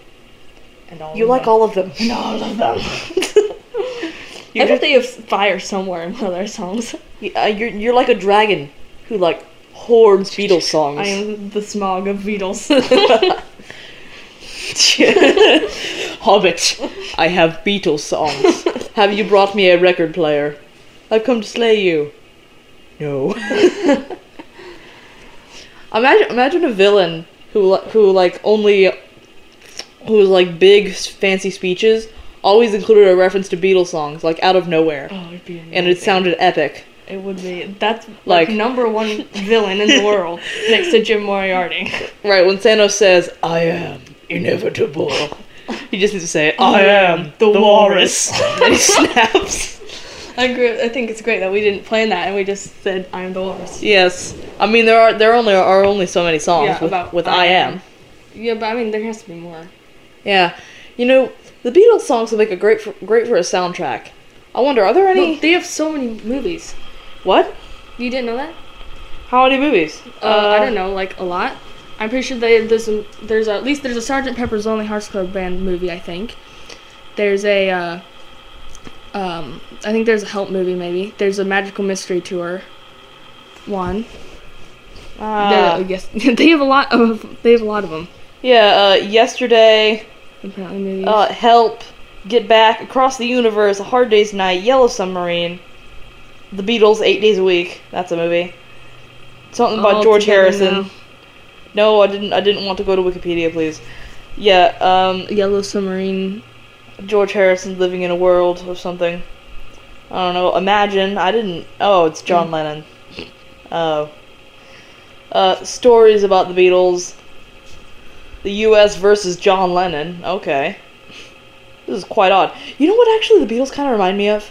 and all. You like them. all of them. And all of them. You I bet just- they have fire somewhere in one of their songs. uh, you're you're like a dragon who like hoards Beatles songs. I am the Smaug of Beatles. Hobbit, I have Beatles songs. have you brought me a record player? I've come to slay you. No. imagine, imagine a villain who, who like only, whose like big fancy speeches always included a reference to Beatles songs, like out of nowhere, oh, it'd be and it sounded epic. It would be. That's Like- like number one villain in the world next to Jim Moriarty. Right when Thanos says, "I am inevitable," he just needs to say, "I am the walrus," and he snaps. I agree. I think it's great that we didn't plan that and we just said "I'm the walrus." Yes, I mean there are there only are only so many songs Yeah, with, about with I I Am. am. Yeah, but I mean there has to be more. Yeah, you know the Beatles songs would make a great for, great for a soundtrack. I wonder, are there any Look, they have so many movies. what? You didn't know that? How many movies? Uh, I don't know, like a lot. I'm pretty sure they there's a, there's a, at least there's a Sergeant Pepper's Lonely Hearts Club Band movie. I think there's a uh, um I think there's a Help movie maybe. There's a Magical Mystery Tour. One. Uh, There- yes, they have a lot of they have a lot of them. yeah, uh, yesterday, Apparently, movies. uh, Help, Get Back, Across the Universe, A Hard Day's Night, Yellow Submarine, The Beatles, Eight Days a Week. That's a movie. Something about All George Harrison. now. No, I didn't. I didn't want to go to Wikipedia, please. Yeah, um, Yellow Submarine. George Harrison living in a world or something. I don't know. Imagine. I didn't. Oh, it's John Lennon. Oh. Uh, stories about the Beatles. The U.S. versus John Lennon. Okay. This is quite odd. You know what? Actually, the Beatles kind of remind me of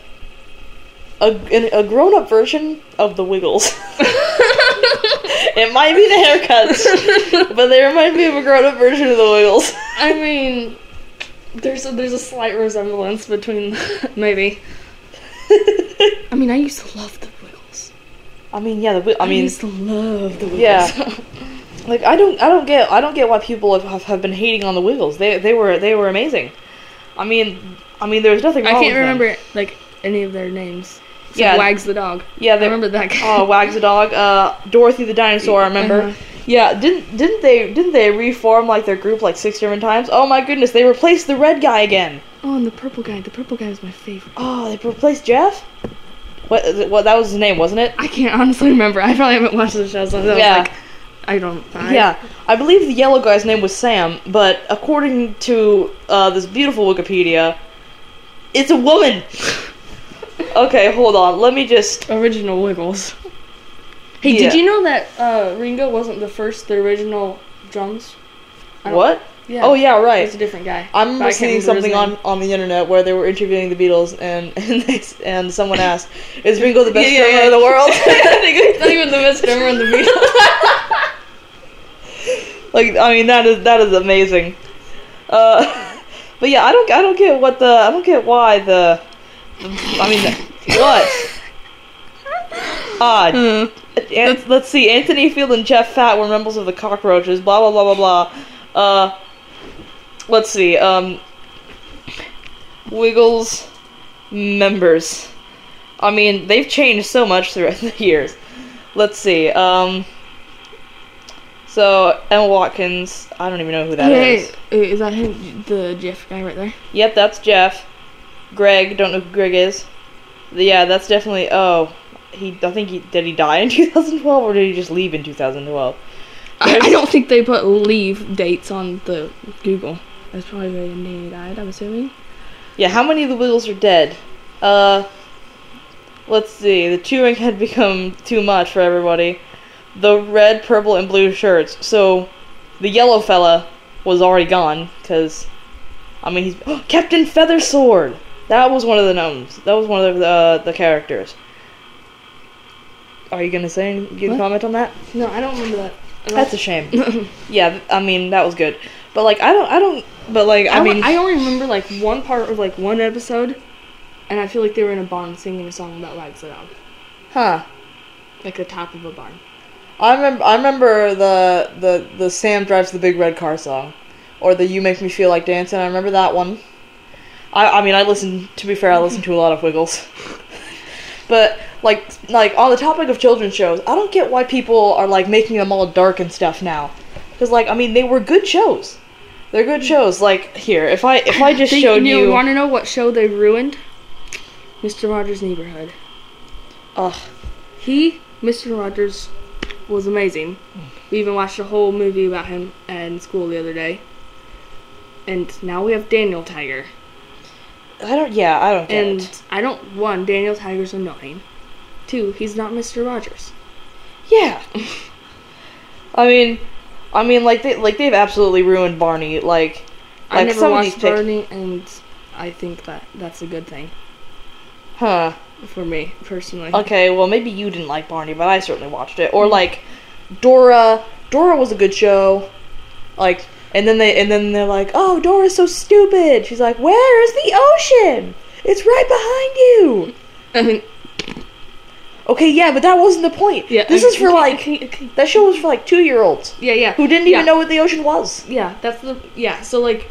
a a grown up version of the Wiggles. it might be the haircuts, but they remind me of a grown up version of the Wiggles. I mean, there's a, there's a slight resemblance between maybe. I mean, I used to love the Wiggles. I mean, yeah. The, Wi- I mean, used to love the Wiggles. Yeah. Like I don't I don't get I don't get why people have, have been hating on the Wiggles. They they were they were amazing. I mean I mean there's nothing I can't with them. remember like any of their names. Except Yeah. Wags the dog. Yeah, I they remember that guy. Oh, Wags the dog. Uh, Dorothy the dinosaur. I remember. Uh-huh. Yeah, didn't didn't they didn't they reform like their group like six different times? Oh my goodness, they replaced the red guy again. Oh, and the purple guy. The purple guy was my favorite. Oh, they replaced Jeff. What? What? That was his name, wasn't it? I can't honestly remember. I probably haven't watched the show, so that Yeah. was like, I don't. I, Yeah, I believe the yellow guy's name was Sam, but according to uh, this beautiful Wikipedia, it's a woman. okay, hold on. Let me just. Original Wiggles. Hey, Yeah. did you know that uh, Ringo wasn't the first, the original drums? What? Yeah. Oh yeah, right. It's a different guy. I But remember seeing something on, on the internet where they were interviewing the Beatles, and and, they, and someone asked, "Is Ringo the best Yeah, yeah, drummer yeah. in the world?" He's not even the best drummer in the Beatles. like, I mean, that is that is amazing. Uh, but yeah, I don't I don't get what the I don't get why the, I mean, what? Odd. An- let's see. Anthony Field and Jeff Fatt were members of the Cockroaches. Blah blah blah blah blah. Uh, let's see. Um, Wiggles members. I mean, they've changed so much throughout the years. Let's see. Um, so Emma Watkins. I don't even know who that is. Hey, is that him? The Jeff guy right there? Yep, that's Jeff. Greg. Don't know who Greg is. Yeah, that's definitely. Oh, he I think he did he die in 2012 or did he just leave in 2012? I, I don't think they put leave dates on the Google. That's probably when he died. I'm assuming. Yeah, how many of the Wiggles are dead? Uh, let's see. The chewing had become too much for everybody. The red, purple, and blue shirts. So, the yellow fella was already gone because, I mean, he's Captain Feathersword. That was one of the gnomes. That was one of the uh, the characters. Are you gonna say you What? comment on that? No, I don't remember that. That's a shame. yeah, I mean that was good, but like I don't, I don't, but like I, I, mean, I only remember like one part of like one episode, and I feel like they were in a barn singing a song about the dog, huh? like the top of a barn. I remember, I remember the the the Sam drives the big red car song, or the You Make Me Feel Like Dancing. I remember that one. I, I mean, I listen. To be fair, I listen to a lot of Wiggles, but like like on the topic of children's shows, I don't get why people are like making them all dark and stuff now, because like I mean they were good shows. They're good shows. Like here, if I if I just Think- showed you, want to know what show they ruined? Mr. Rogers' Neighborhood. ugh, He, Mr. Rogers, was amazing. Mm. We even watched a whole movie about him in school the other day. And now we have Daniel Tiger. I don't. Yeah, I don't And it. I don't one, Daniel Tiger's annoying. Two, he's not Mr. Rogers. Yeah. I mean, I mean, like they like they've absolutely ruined Barney. Like, I like never watched Barney, and I think that that's a good thing huh? for me personally. Okay, well maybe you didn't like Barney, but I certainly watched it. Or mm. like Dora. Dora was a good show. Like, and then they and then they're like, oh, Dora's so stupid. She's like, where is the ocean? It's right behind you. I mean, Okay, yeah, but that wasn't the point. yeah. this is for okay, like okay, that show was for like two year olds yeah, yeah, who didn't yeah. even know what the ocean was. Yeah, that's the yeah. So like,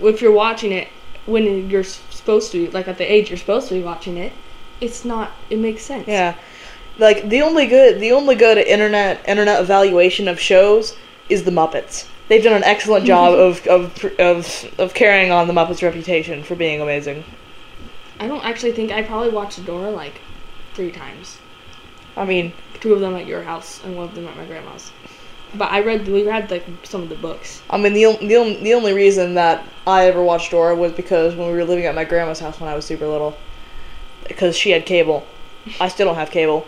if you're watching it when you're supposed to, like at the age you're supposed to be watching it, it's not. It makes sense. Yeah. Like the only good the only good internet internet evaluation of shows is the Muppets. They've done an excellent job of, of of of carrying on the Muppets reputation for being amazing. I don't actually think I probably watched Dora like three times. I mean, Two of them at your house and one of them at my grandma's. But I read we read like some of the books. I mean the the the only reason that I ever watched Dora was because when we were living at my grandma's house when I was super little, because she had cable. I still don't have cable.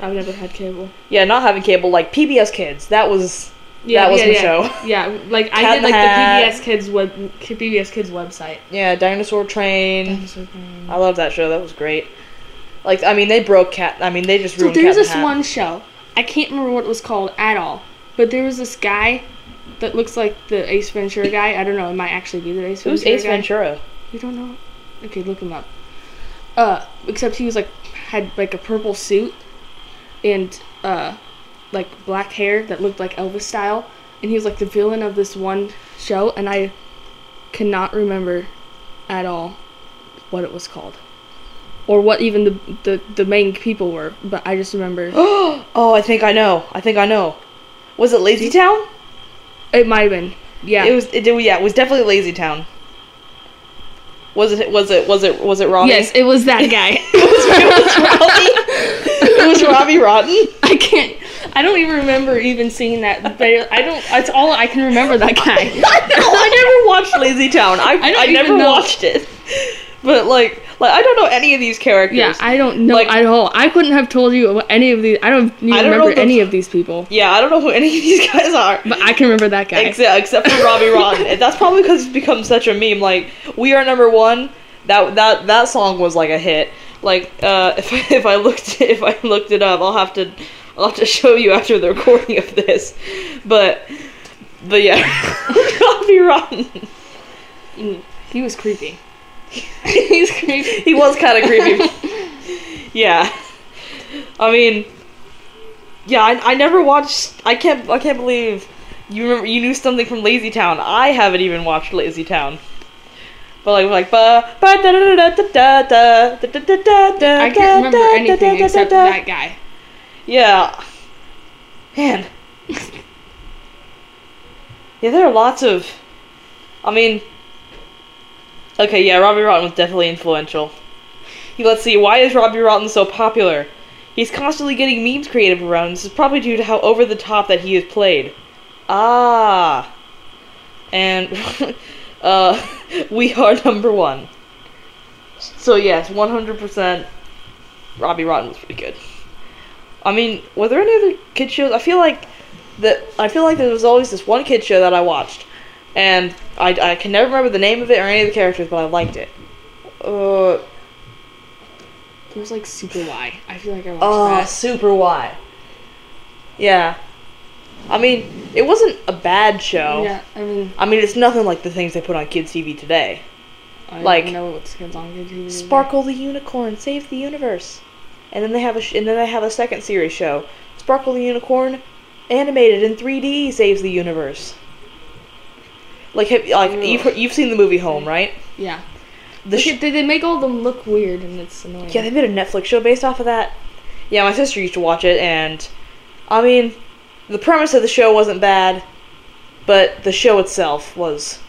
I've never had cable. Yeah, not having cable like PBS Kids. That was Yeah, that was yeah, my yeah. show. Yeah, like Cat I did like Hat. the PBS Kids web PBS Kids website. Yeah, Dinosaur Train. I love that show. That was great. Like, I mean, they broke Cat. I mean, they just So ruined there's Cat this one show. I can't remember what it was called at all. But there was this guy that looks like the Ace Ventura guy. I don't know. It might actually be the Ace Who's Ventura Who's Ace guy. Ventura? You don't know? Okay, look him up. Uh, except he was like had like a purple suit and uh like black hair that looked like Elvis style, and he was like the villain of this one show, and I cannot remember at all what it was called. Or what even the, the, the main people were, but I just remember oh, I think I know. I think I know. Was it Lazy Town? it might have been. Yeah. It was. It did. Yeah, it was definitely Lazy Town. Was it? Was it? Was it? Was it Robbie? yes, it was that guy. it was Ravi. It was Robbie Rotten. I can't. I don't even remember even seeing that. But I don't. That's all I can remember. That guy. I know. I never watched Lazy Town. I I I, never know. watched it. But like, like I don't know any of these characters. Yeah, I don't know Like- at all. I couldn't have told you any of these. I don't even I don't remember any of these people. yeah, I don't know who any of these guys are. But I can remember that guy. Except, except for Robbie Rotten. That's probably because it's become such a meme. Like, we are number one. That that that song was like a hit. Like, uh, if I, if I looked if I looked it up, I'll have to I'll have to show you after the recording of this. But but yeah, Robbie Rotten. Mm, he was creepy. He's creepy. He was kind of creepy. yeah, I mean, yeah, I, I never watched. I can't I can't believe you remember you knew something from Lazy Town. I haven't even watched Lazy Town. But like like ba ba da da da da da da da da da da I can't remember anything except that guy. Yeah. Man. yeah, there are lots of. I mean. Okay, yeah, Robbie Rotten was definitely influential. Let's see, why is Robbie Rotten so popular? He's constantly getting memes created around. This is probably due to how over the top that he is played. Ah. And uh, we are number one. So yes, 100%. Robbie Rotten was pretty good. I mean, were there any other kid shows? I feel like that. I feel like there was always this one kid show that I watched, and I, I can never remember the name of it or any of the characters, but I liked it. Uh, There was like Super Why. I feel like I watched oh, that. Super Why. Yeah. I mean, it wasn't a bad show. Yeah, I mean, I mean, it's nothing like the things they put on kids' TV today. I Like, know what's kids on YouTube. Sparkle the Unicorn save the universe, and then they have a sh- and then they have a second series show, Sparkle the Unicorn, animated in 3D saves the universe. Like, have, like Ugh. you've you've seen the movie Home, right? Yeah. The sh- they, they make all of them look weird, and it's annoying. yeah, they made a Netflix show based off of that. Yeah, my sister used to watch it, and I mean, the premise of the show wasn't bad, but the show itself was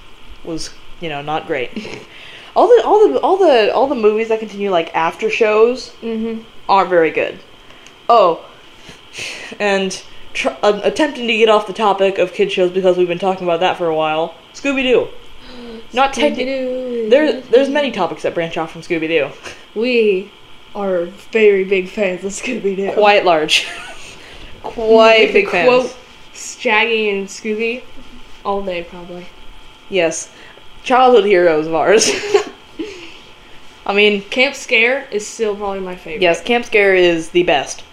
was you know not great. all the all the all the all the movies that continue like after shows Mm-hmm. aren't very good. Oh, and tr- uh, attempting to get off the topic of kid shows because we've been talking about that for a while. Scooby Doo. Not technically. There, there's many topics that branch off from Scooby Doo. We are very big fans of Scooby Doo. Quite large. Quite big fans. Quote Shaggy and Scooby all day, probably. Yes, childhood heroes of ours. I mean, Camp Scare is still probably my favorite. yes, Camp Scare is the best.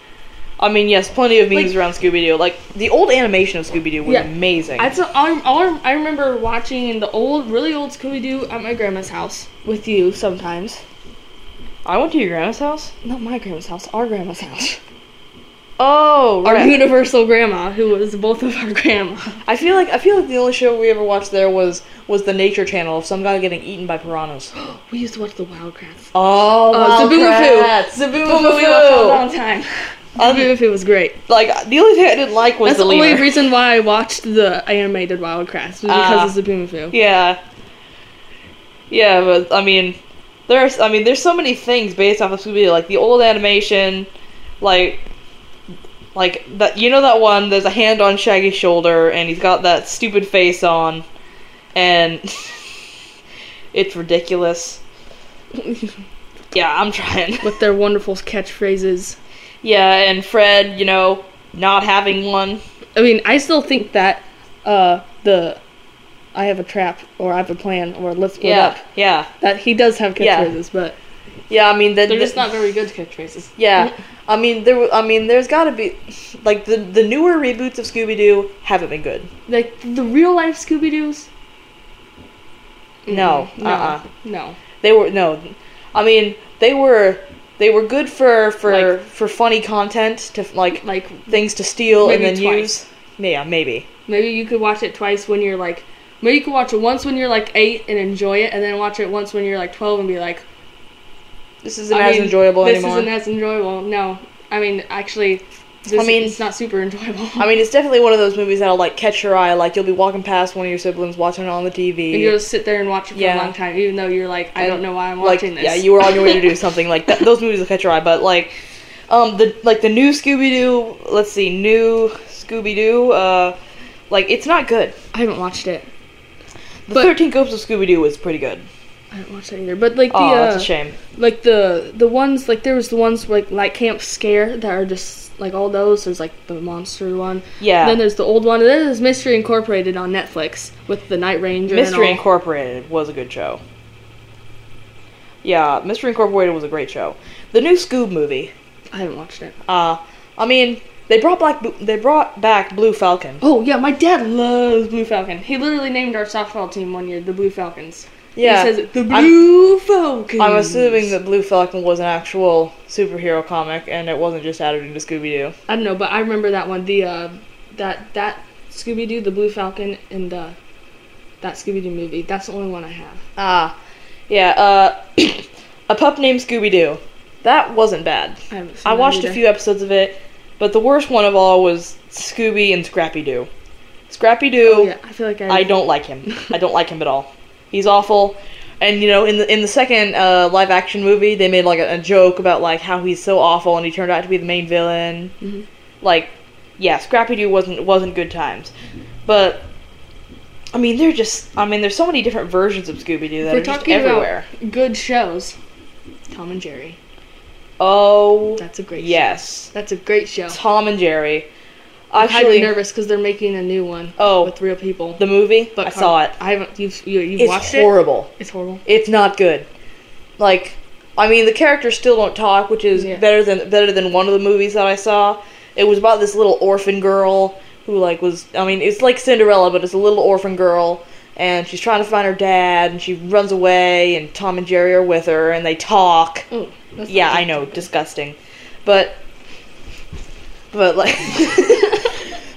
I mean, yes, plenty of memes Like- around Scooby Doo. Like the old animation of Scooby Doo was Yeah. amazing. I remember watching the old, really old Scooby Doo at my grandma's house with you sometimes. I went to your grandma's house. Not my grandma's house, our grandma's house. Oh, Our right. universal grandma, who was both of our grandma. I feel like I feel like the only show we ever watched there was was the Nature Channel of some guy getting eaten by piranhas. We used to watch the Wild Kratts. Oh, Oh, Zoboomafoo. Zoboomafoo. We watched all the wrong time. Um, Zoboomafoo was great. Like the only thing I didn't like was That's the the only reason why I watched the animated Wild Kratts was Ah. because of Zoboomafoo. Yeah. Yeah, but I mean, there's I mean, there's so many things based off of Scooby Doo, like the old animation, like like that. You know that one? There's a hand on Shaggy's shoulder, and he's got that stupid face on, and it's ridiculous. Yeah, I'm trying. With their wonderful catchphrases. Yeah, and Fred, you know, not having one. I mean, I still think that uh, the I have a trap or I have a plan or let's split Yeah, up. yeah, That he does have Yeah. catchphrases, but yeah. I mean, that they're just not very good catchphrases. Yeah, I mean there. I mean, there's got to be like the the newer reboots of Scooby Doo haven't been good. Like the real life Scooby Doo's. No, mm, no, uh-uh. no. They were no. I mean, they were they were good for for Like- for funny content to like Like things to steal and then twice. use. Yeah, maybe. maybe you could watch it twice when you're like. Maybe you could watch it once when you're like eight and enjoy it, and then watch it once when you're like twelve and be like, This isn't I as mean, enjoyable this anymore. isn't as enjoyable. No, I mean actually, this, I mean- it's not super enjoyable. I mean, it's definitely one of those movies that'll like catch your eye. Like you'll be walking past one of your siblings watching it on the TV. and you'll just sit there and watch it for Yeah. a long time, even though you're like, I don't know why I'm like, watching this. Yeah, you were on your way to do something like that. Those movies will catch your eye, but like, um, the like the new Scooby Doo. Let's see, new Scooby Doo. Uh, like it's not good. I haven't watched it. The But- Thirteen Ghosts of Scooby Doo was pretty good. I haven't watched that either. But like the Oh, uh, that's a shame. like the the ones like there was the ones like like Camp Scare that are just like all those. There's like the monster one. Yeah, Then there's the old one. And then there's Mystery Incorporated on Netflix with the Night Ranger. Mystery and all. Incorporated was a good show. Yeah, Mystery Incorporated was a great show. The new Scoob movie. I haven't watched it. Uh, I mean, they brought back they brought back Blue Falcon. Oh yeah, my dad loves Blue Falcon. He literally named our softball team one year the Blue Falcons. Yeah, he says the I'm- Blue Falcons. I'm assuming that Blue Falcon was an actual superhero comic and it wasn't just added into Scooby Doo. I don't know, but I remember that one. The uh, that that Scooby Doo, the Blue Falcon, and uh, that Scooby Doo movie. That's the only one I have. Ah, yeah. Uh, a pup named Scooby Doo. That wasn't bad. I I watched a few episodes of it, but the worst one of all was Scooby and Scrappy Doo. Scrappy Doo. Oh, yeah, I feel like I. I don't like him. I don't like him at all. He's awful. And you know, in the in the second uh, live action movie, they made like a, a joke about like how he's so awful, and he turned out to be the main villain. Mhm. Like, yeah, Scrappy Doo wasn't wasn't good times, but I mean, they're just I mean, there's so many different versions of Scooby Doo that We're are just talking everywhere. about good shows. Tom and Jerry. Oh, That's a great show. yes, That's a great show. Tom and Jerry. I'm Actually, nervous because they're making a new one oh, with real people. the movie. But I saw it. I haven't. You've you, you've It's watched horrible. it. It's horrible. It's horrible. It's not good. Like, I mean, the characters still don't talk, which is Yeah. better than better than one of the movies that I saw. It was about this little orphan girl who like was. I mean, it's like Cinderella, but it's a little orphan girl, and she's trying to find her dad, and she runs away, and Tom and Jerry are with her, and they talk. Oh, Yeah, I know, disgusting, but but like.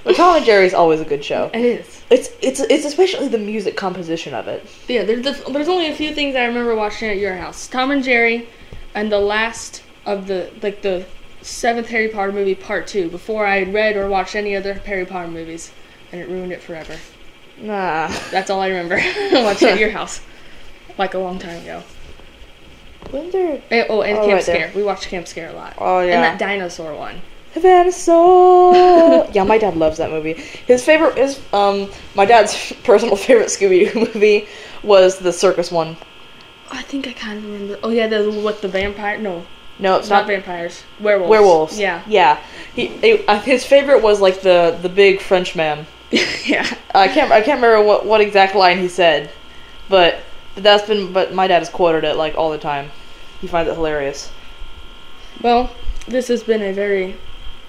But Tom and Jerry's always a good show. It is. It's it's it's especially the music composition of it. Yeah, there's the, there's only a few things I remember watching at your house. Tom and Jerry, and the last of the like the seventh Harry Potter movie, part two. Before I had read or watched any other Harry Potter movies, and it ruined it forever. Nah. That's all I remember watching at your house, like a long time ago. When there Eh, oh, and Oh, Camp right there. Scare. We watched Camp Scare a lot. Oh yeah. And that dinosaur one. Havana Soul. yeah, my dad loves that movie. His favorite is um my dad's personal favorite Scooby Doo movie was the circus one. I think I kind of remember. Oh yeah, the what the vampire? No, No, it's not not vampires. Werewolves. werewolves. Yeah. yeah. He it, uh, his favorite was like the the big French man. yeah. I can't I can't remember what what exact line he said, but but that's been but my dad has quoted it like all the time. He finds it hilarious. Well, this has been a very,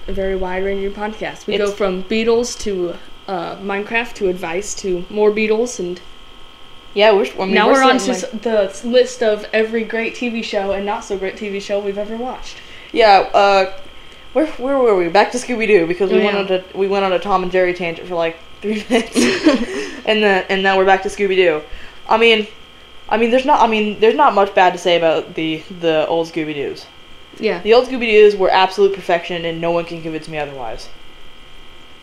a very wide-ranging podcast. We go from Beatles to uh, Minecraft to advice to more Beatles, and Yeah, we're, I mean, now we're, on to s- the list of every great TV show and not so great TV show we've ever watched. Yeah, uh, where where were we? Back to Scooby Doo because we Oh, went on to we went on a Tom and Jerry tangent for like three minutes, and then and now we're back to Scooby Doo. I mean, I mean, there's not I mean, there's not much bad to say about the the old Scooby Doos. Yeah. The old Scooby Doos were absolute perfection, and no one can convince me otherwise.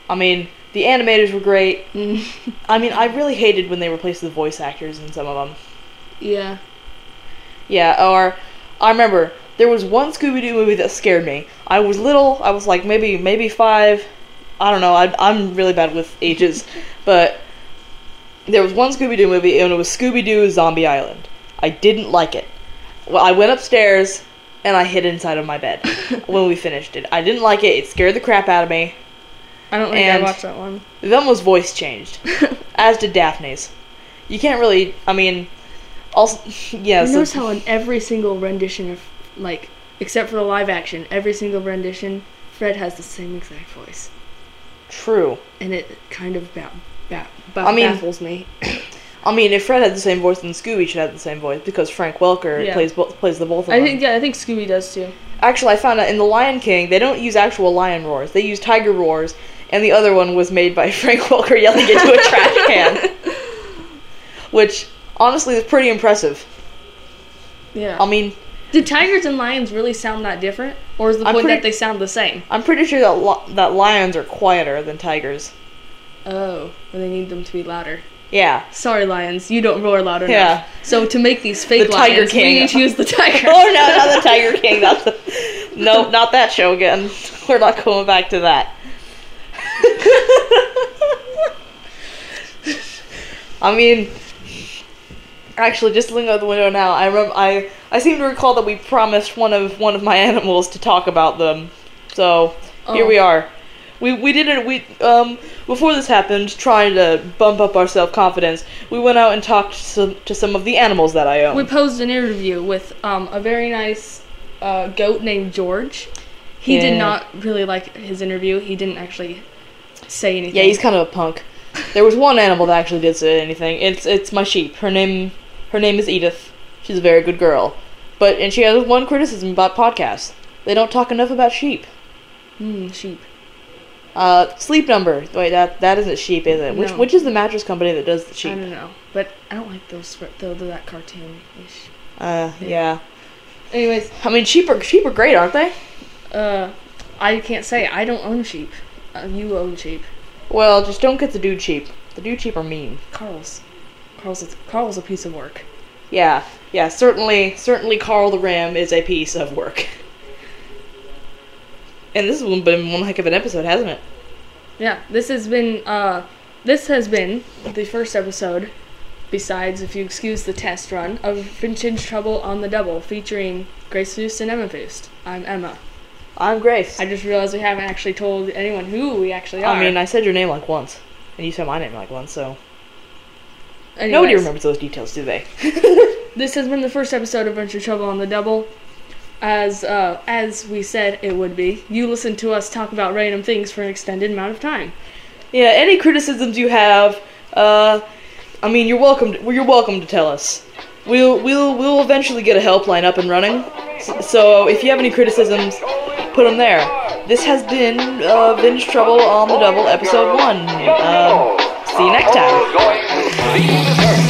I mean, the animators were great. Mm, I mean, I really hated when they replaced the voice actors in some of them. yeah. Yeah, or I remember there was one Scooby Doo movie that scared me. I was little. I was like maybe maybe five. I don't know. I, I'm really bad with ages, but there was one Scooby Doo movie, and it was Scooby Doo Zombie Island. I didn't like it. Well, I went upstairs and I hid inside of my bed when we finished it. I didn't like it. It scared the crap out of me. I don't think And- I watched that one. Was voice changed, as did Daphne's. You can't really. I mean, also yeah. you so- notice how in every single rendition of like, except for the live action, every single rendition, Fred has the same exact voice, true. and it kind of ba- ba- ba- I mean- baffles me. I mean, if Fred had the same voice, then Scooby should have the same voice because Frank Welker Yeah. plays bo- plays the both of I them. think yeah, I think Scooby does too. Actually, I found out in the Lion King they don't use actual lion roars; they use tiger roars, and the other one was made by Frank Welker yelling into a trash can, which honestly is pretty impressive. Yeah. I mean, Do tigers and lions really sound that different, or is the I'm point pretty- that they sound the same? I'm pretty sure that li- that lions are quieter than tigers. Oh, well, they need them to be louder. Yeah. Sorry, lions, you don't roar loud enough. Yeah. So to make these fake The Tiger lions, King. we need to use the tiger. Oh no, not the Tiger King. That's the... nope, not that show again. We're not going back to that. I mean, actually, just looking out the window now, I remember I I seem to recall that we promised one of one of my animals to talk about them. So here Oh. we are. We we did it. We um before this happened, trying to bump up our self confidence. We went out and talked to some, to some of the animals that I own. We posed an interview with um, a very nice uh, goat named George. He Yeah. did not really like his interview. He didn't actually say anything. Yeah, he's kind of a punk. There was one animal that actually did say anything. It's it's my sheep. Her name her name is Edith. She's a very good girl. But and she has one criticism about podcasts. They don't talk enough about sheep. Mm, sheep. Uh, sleep number. Wait, that that isn't sheep, is it? Which No. which is the mattress company that does the I sheep? don't know, but I don't like those though. That cartoon ish. Uh, yeah. Anyways, I mean, sheep are sheep are great, aren't they? uh, I can't say I don't own sheep. Uh, you own sheep. Well, just don't get the dude sheep. The dude sheep are mean. Carl's. Carl's. A, Carl's a piece of work. yeah, yeah, certainly, certainly, Carl the Ram is a piece of work. And this has been one heck of an episode, hasn't it? Yeah, this has been uh, this has been the first episode, besides if you excuse the test run of Vintage Trouble on the Double, featuring Grace Foost and Emma Foost. I'm Emma. I'm Grace. I just realized we haven't actually told anyone who we actually are. I mean, I said your name like once, and you said my name like once, so Anyways, nobody remembers those details, do they? This has been the first episode of Vintage Trouble on the Double. As uh, as we said it would be. You listen to us talk about random things for an extended amount of time. yeah. Any criticisms you have, uh, I mean, you're welcome. To, well, you're welcome to tell us. We'll we'll we'll eventually get a helpline up and running. So, so if you have any criticisms, put them there. This has been uh, Vintage Trouble on the Double, episode one. Um, see you next time. Going.